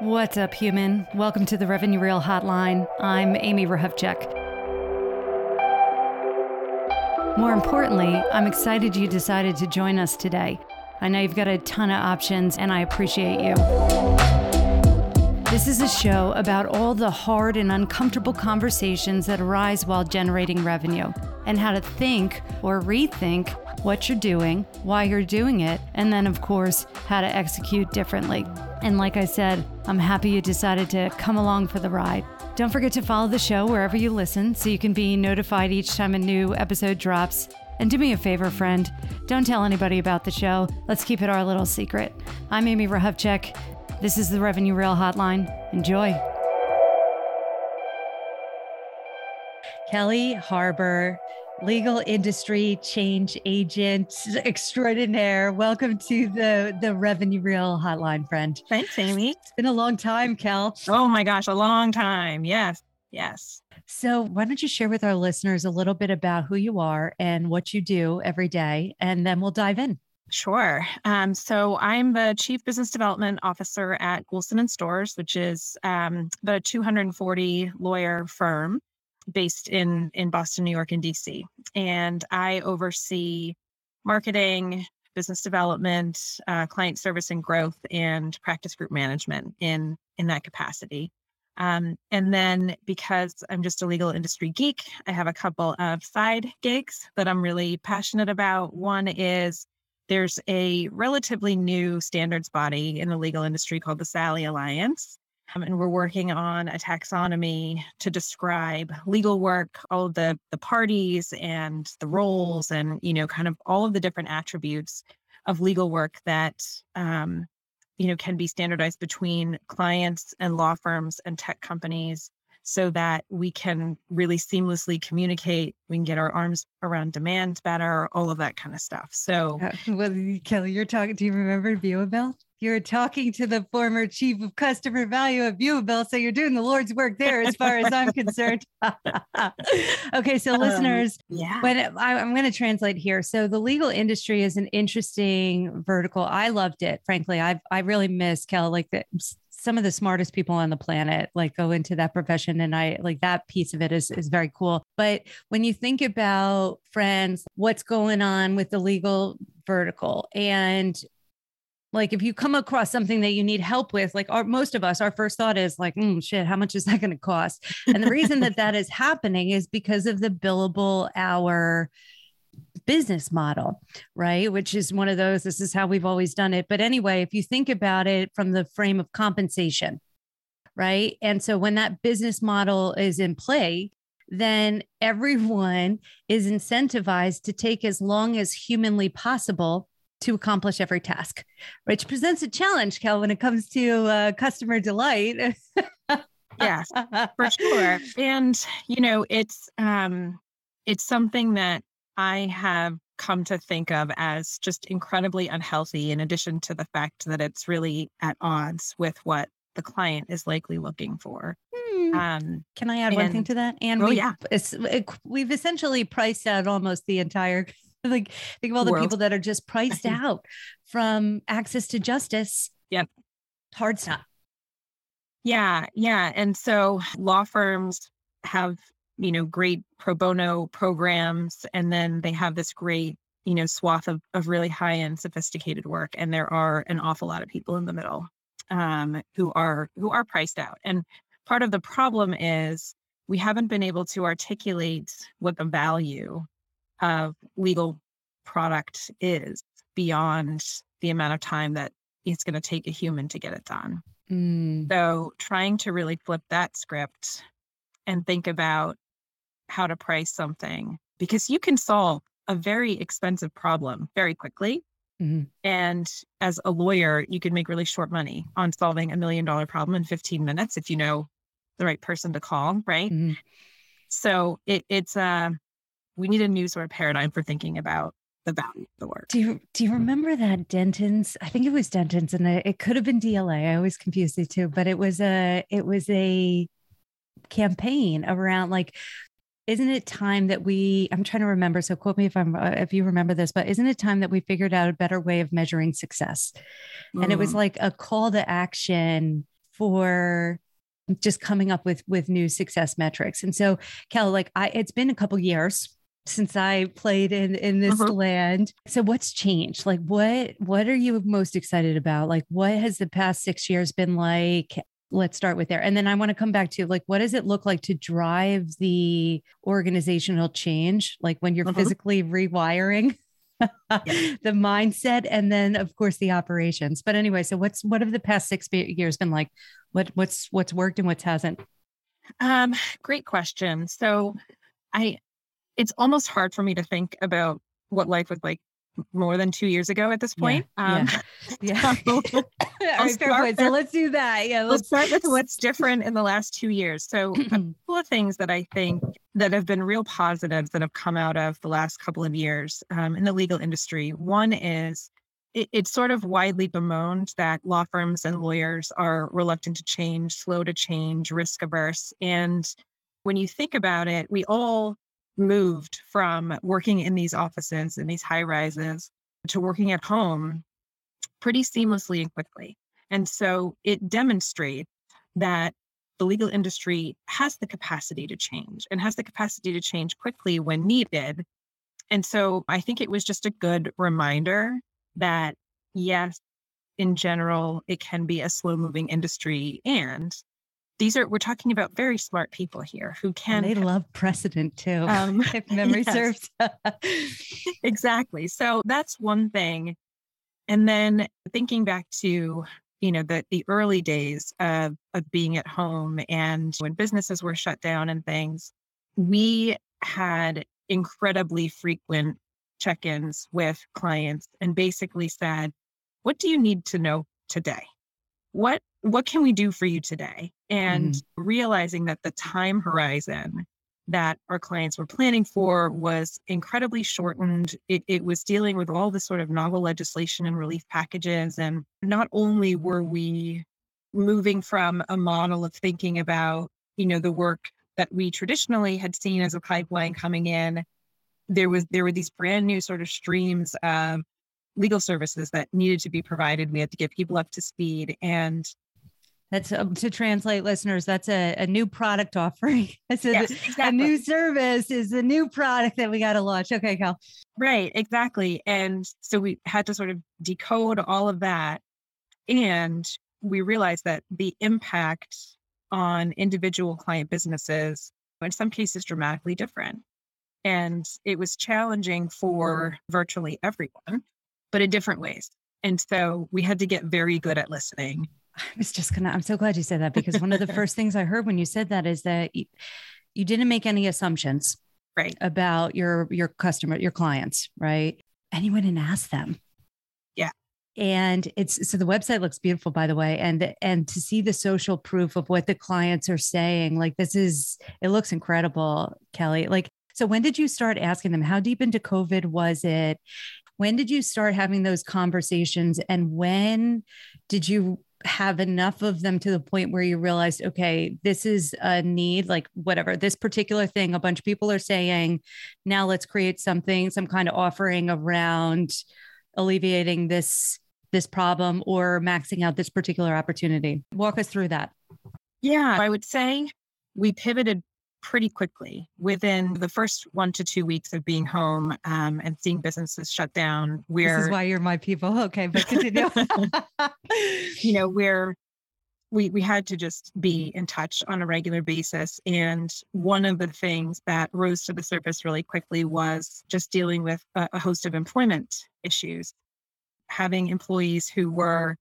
What's up, human? Welcome to the Revenue Real Hotline. I'm Amy Rahovchek. More importantly, I'm excited you decided to join us today. I know you've got a ton of options, and I appreciate you. This is a show about all the hard and uncomfortable conversations that arise while generating revenue and how to think or rethink what you're doing, why you're doing it, and then, of course, how to execute differently. And like I said, I'm happy you decided to come along for the ride. Don't forget to follow the show wherever you listen so you can be notified each time a new episode drops. And do me a favor, friend. Don't tell anybody about the show. Let's keep it our little secret. I'm Amy Rahovchek. This is the Revenue Rail Hotline. Enjoy. Kelly Harbor legal industry change agent extraordinaire. Welcome to the the Revenue Real Hotline, friend. Thanks, Amy. It's been a long time, Kel. Oh my gosh, a long time. Yes, yes. So, why don't you share with our listeners a little bit about who you are and what you do every day, and then we'll dive in. Sure. Um, so I'm the Chief Business Development Officer at Goulston and Storrs, which is um, the 240 lawyer firm based in in Boston, New York, and DC. And I oversee marketing, business development, uh, client service and growth, and practice group management in in that capacity. Um, and then because I'm just a legal industry geek, I have a couple of side gigs that I'm really passionate about. One is there's a relatively new standards body in the legal industry called the SALI Alliance. Um, and we're working on a taxonomy to describe legal work, all of the the parties and the roles, and you know, kind of all of the different attributes of legal work that um, you know can be standardized between clients and law firms and tech companies so that we can really seamlessly communicate. We can get our arms around demand better, all of that kind of stuff. So, uh, well, Kelly, you're talking. Do you remember Viewabill? You're talking to the former chief of customer value at Viewabill, so you're doing the Lord's work there, as far as I'm concerned. okay, so um, listeners, yeah, when I, I'm going to translate here. So the legal industry is an interesting vertical. I loved it, frankly. I've I really miss Kel like the some of the smartest people on the planet like go into that profession and i like that piece of it is is very cool but when you think about friends what's going on with the legal vertical and like if you come across something that you need help with like our, most of us our first thought is like mm, shit how much is that going to cost and the reason that that is happening is because of the billable hour business model, right? Which is one of those, this is how we've always done it. But anyway, if you think about it from the frame of compensation, right? And so when that business model is in play, then everyone is incentivized to take as long as humanly possible to accomplish every task, which presents a challenge, Kel, when it comes to uh, customer delight. yes, for sure. And you know, it's um, it's something that I have come to think of as just incredibly unhealthy, in addition to the fact that it's really at odds with what the client is likely looking for. Hmm. Um, Can I add and, one thing to that? And oh, we, yeah. we've essentially priced out almost the entire, like, think of all the World. people that are just priced out from access to justice. Yep. Hard stop. Yeah. Yeah. And so law firms have you know, great pro bono programs. And then they have this great, you know, swath of, of really high end sophisticated work. And there are an awful lot of people in the middle um, who are who are priced out. And part of the problem is we haven't been able to articulate what the value of legal product is beyond the amount of time that it's going to take a human to get it done. Mm. So trying to really flip that script and think about how to price something because you can solve a very expensive problem very quickly. Mm-hmm. And as a lawyer, you can make really short money on solving a million dollar problem in 15 minutes if you know the right person to call, right? Mm-hmm. So it, it's uh, we need a new sort of paradigm for thinking about the value of the work. Do you do you remember that Dentons? I think it was Dentons, and it could have been DLA. I always confuse the two, but it was a it was a campaign around like isn't it time that we i'm trying to remember so quote me if i'm uh, if you remember this but isn't it time that we figured out a better way of measuring success mm. and it was mm. like a call to action for just coming up with with new success metrics. And so, Kel, like I, it's been a couple years since I played in in this uh-huh. land. So what's changed? Like what what are you most excited about? Like what has the past 6 years been like? Let's start with there. And then I want to come back to like what does it look like to drive the organizational change like when you're uh-huh. physically rewiring the mindset and then of course the operations. But anyway, so what's what have the past 6 years been like? What what's what's worked and what hasn't? Um great question. So I it's almost hard for me to think about what life was like more than two years ago at this point. Yeah. Um, yeah. So, right, fair point. So let's do that. Yeah. Let's, let's start with what's different in the last two years. So a couple of things that I think that have been real positives that have come out of the last couple of years um, in the legal industry. One is it, it's sort of widely bemoaned that law firms and lawyers are reluctant to change, slow to change, risk averse. And when you think about it, we all moved from working in these offices in these high rises to working at home pretty seamlessly and quickly. And so it demonstrates that the legal industry has the capacity to change and has the capacity to change quickly when needed. And so I think it was just a good reminder that, yes, in general, it can be a slow moving industry and these are we're talking about very smart people here who can and they love precedent too um, if memory serves. Exactly. So that's one thing. And then thinking back to you know the the early days of of being at home and when businesses were shut down and things we had incredibly frequent check-ins with clients and basically said what do you need to know today? What what can we do for you today and mm. realizing that the time horizon that our clients were planning for was incredibly shortened. It, it, was dealing with all the sort of novel legislation and relief packages. And not only were we moving from a model of thinking about, you know, the work that we traditionally had seen as a pipeline coming in, there was there were these brand new sort of streams of legal services that needed to be provided. We had to get people up to speed. And that's um, to translate listeners. That's a, a new product offering. It's a, yes, exactly. a new service is a new product that we got to launch. Okay, Cal. Right, exactly. And so we had to sort of decode all of that. And we realized that the impact on individual client businesses, in some cases, dramatically different. And it was challenging for virtually everyone, but in different ways. And so we had to get very good at listening I was just gonna, I'm so glad you said that because one of the first things I heard when you said that is that you, you didn't make any assumptions right about your your customer, your clients, right? And you went and asked them. Yeah. And it's so the website looks beautiful, by the way. And and to see the social proof of what the clients are saying, like this is it looks incredible, Kelly. Like, so when did you start asking them? How deep into COVID was it? When did you start having those conversations? And when did you have enough of them to the point where you realized, okay, this is a need, like whatever, this particular thing, a bunch of people are saying, now let's create something, some kind of offering around alleviating this this problem or maxing out this particular opportunity. Walk us through that. Yeah, I would say we pivoted pretty quickly within the first one to two weeks of being home um, and seeing businesses shut down. Where this is why you're my people. Okay, but continue. you know, we're we we had to just be in touch on a regular basis. And one of the things that rose to the surface really quickly was just dealing with a, a host of employment issues, having employees who were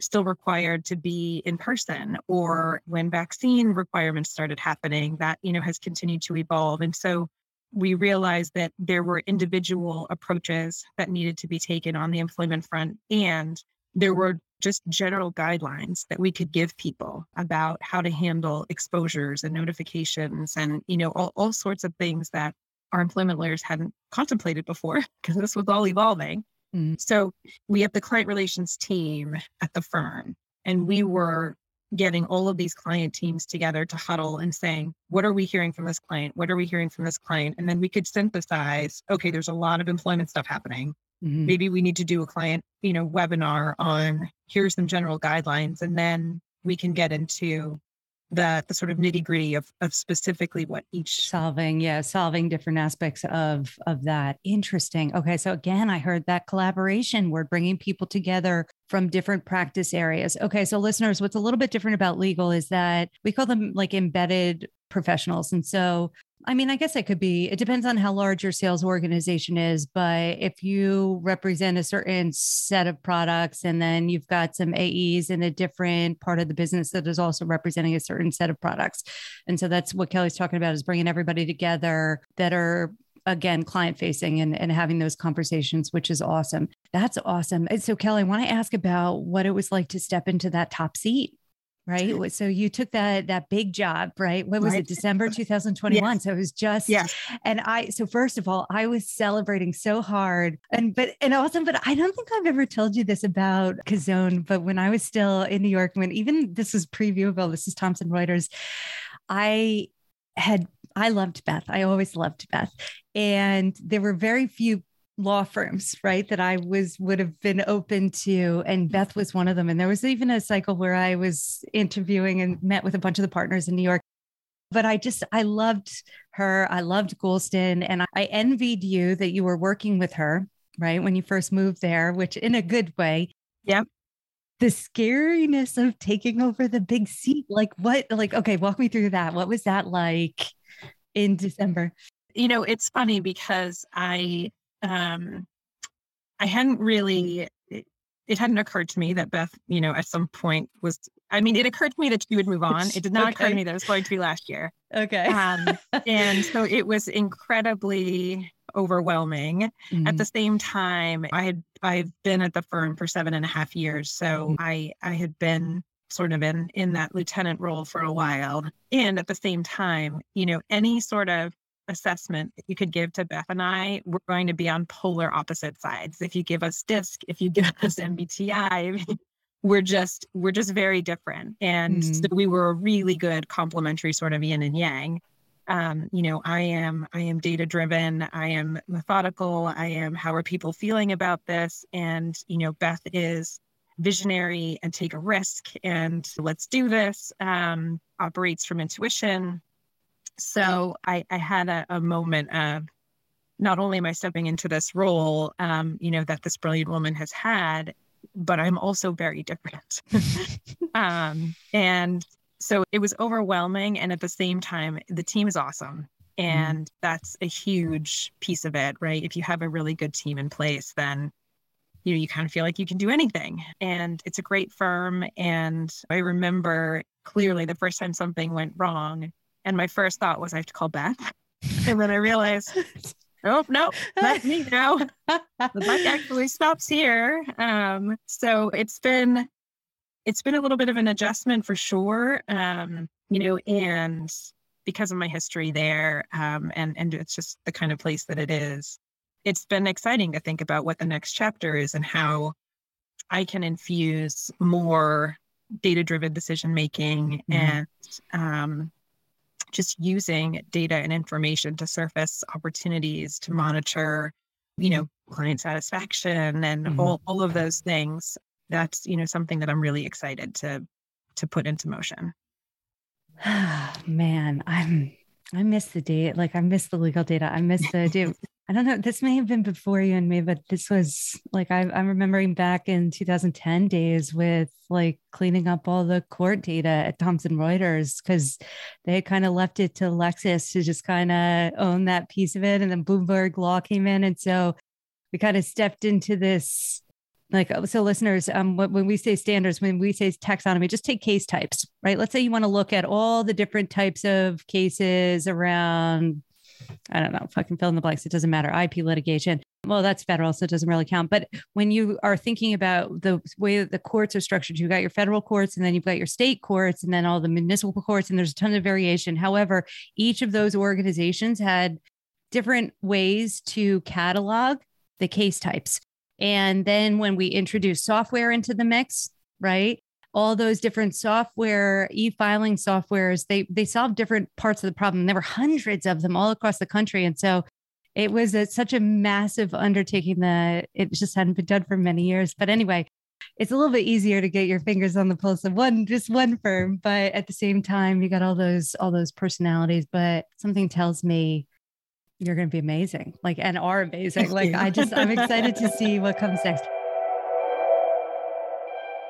still required to be in person or when vaccine requirements started happening that you know has continued to evolve. And so we realized that there were individual approaches that needed to be taken on the employment front and there were just general guidelines that we could give people about how to handle exposures and notifications and you know all, all sorts of things that our employment lawyers hadn't contemplated before because this was all evolving Mm. So we have the client relations team at the firm, and we were getting all of these client teams together to huddle and saying, what are we hearing from this client? What are we hearing from this client? And then we could synthesize, okay, there's a lot of employment stuff happening. Mm-hmm. Maybe we need to do a client, you know, webinar on here's some general guidelines. And then we can get into the the sort of nitty gritty of of specifically what each solving yeah solving different aspects of of that. Interesting. Okay so again i heard that collaboration we're bringing people together from different practice areas. Okay so listeners what's a little bit different about legal is that we call them like embedded professionals. And so I mean, I guess it could be, it depends on how large your sales organization is. But if you represent a certain set of products and then you've got some AEs in a different part of the business that is also representing a certain set of products. And so that's what Kelly's talking about is bringing everybody together that are again client facing and, and having those conversations which is awesome that's awesome and so kelly i want to ask about what it was like to step into that top seat right? So you took that that big job, right? What was right. it, December 2021? Yes. So it was just yeah. And I so first of all, I was celebrating so hard and but and awesome. But I don't think I've ever told you this about Kazone. But when I was still in New York, when even this was previewable, this is Thomson Reuters, I had I loved Beth. I always loved Beth. And there were very few law firms, right, that I was would have been open to. And mm. Beth was one of them. And there was even a cycle where I was interviewing and met with a bunch of the partners in New York. But I just I loved her. I loved Goulston. And I envied you that you were working with her, right, when you first moved there, which in a good way. Yep. The scariness of taking over the big seat. Like what, like, okay, walk me through that. What was that like in December? You know, it's funny because I um, I hadn't really, it, it, hadn't occurred to me that Beth, you know, at some point was, I mean, it occurred to me that she would move on. It did not okay. occur to me that it was going to be last year. Okay. Um, and so it was incredibly overwhelming. Mm-hmm. At the same time, I had, I've been at the firm for seven and a half years. So mm-hmm. I, I had been sort of in in that lieutenant role for a while and at the same time you know any sort of assessment that you could give to Beth and I, we're going to be on polar opposite sides. If you give us DISC, if you give us MBTI, we're just we're just very different. And mm. so we were a really good complementary sort of yin and yang. Um, you know, I am I am data driven, I am methodical, I am how are people feeling about this? And, you know, Beth is visionary and take a risk and let's do this. Um, operates from intuition so I, I had a, a, moment of not only am I stepping into this role, um, you know, that this brilliant woman has had, but I'm also very different. um, and so it was overwhelming. And at the same time, the team is awesome. Mm-hmm. And mm. that's a huge piece of it, right? If you have a really good team in place, then you know, you kind of feel like you can do anything. And it's a great firm. And I remember clearly the first time something went wrong, and my first thought was, I have to call Beth. and then I realized, nope, nope, that's me now. the buck actually stops here. Um, so it's been, it's been a little bit of an adjustment for sure. Um, you know, and because of my history there, um, and and it's just the kind of place that it is. It's been exciting to think about what the next chapter is and how I can infuse more data driven decision making mm-hmm. and um, just using data and information to surface opportunities to monitor, you know, client satisfaction and mm-hmm. all, all of those things. That's, you know, something that I'm really excited to to put into motion. Man, I'm I miss the date. Like I miss the legal data. I miss the do. I don't know. This may have been before you and me, but this was like I, I'm remembering back in 2010 days with like cleaning up all the court data at Thomson Reuters because they kind of left it to Lexis to just kind of own that piece of it, and then Bloomberg Law came in, and so we kind of stepped into this like uh, so listeners um when we say standards when we say taxonomy just take case types right let's say you want to look at all the different types of cases around i don't know fucking fill in the blanks. It doesn't matter. Ip litigation. Well that's federal so it doesn't really count. But when you are thinking about the way that the courts are structured you've got your federal courts and then you've got your state courts and then all the municipal courts and there's a ton of variation. However each of those organizations had different ways to catalog the case types. And then when we introduce software into the mix, right? All those different software, e-filing softwares, they they solve different parts of the problem. There were hundreds of them all across the country. And so it was a, such a massive undertaking that it just hadn't been done for many years. But anyway, it's a little bit easier to get your fingers on the pulse of one just one firm but at the same time you got all those all those personalities but something tells me you're going to be amazing like and are amazing like i just i'm excited to see what comes next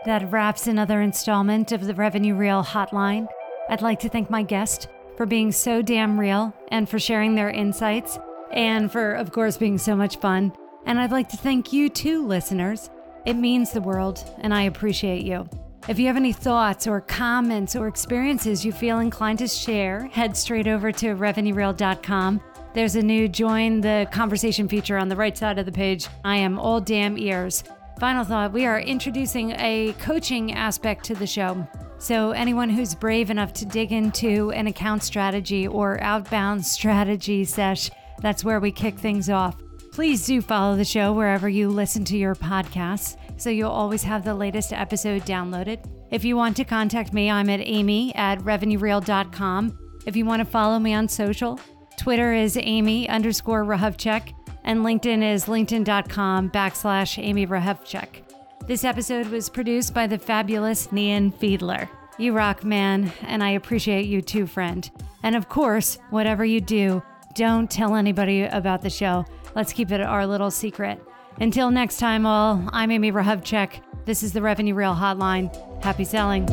that wraps another installment of the revenue real hotline i'd like to thank my guest for being so damn real and for sharing their insights and for of course being so much fun and i'd like to thank you too listeners it means the world, and I appreciate you. If you have any thoughts or comments or experiences you feel inclined to share, head straight over to revenuereal.com. There's a new join the conversation feature on the right side of the page. I am all damn ears. Final thought we are introducing a coaching aspect to the show. So, anyone who's brave enough to dig into an account strategy or outbound strategy sesh, that's where we kick things off. Please do follow the show wherever you listen to your podcasts so you'll always have the latest episode downloaded. If you want to contact me, I'm at amy at revenuereal.com. If you want to follow me on social, Twitter is amy underscore Rahovchek, and LinkedIn is linkedin.com backslash amy Rahovchek. This episode was produced by the fabulous Nian Fiedler. You rock, man, and I appreciate you too, friend. And of course, whatever you do, don't tell anybody about the show. Let's keep it our little secret. Until next time, all, I'm Amy Rahovchek. This is the Revenue Real Hotline. Happy selling.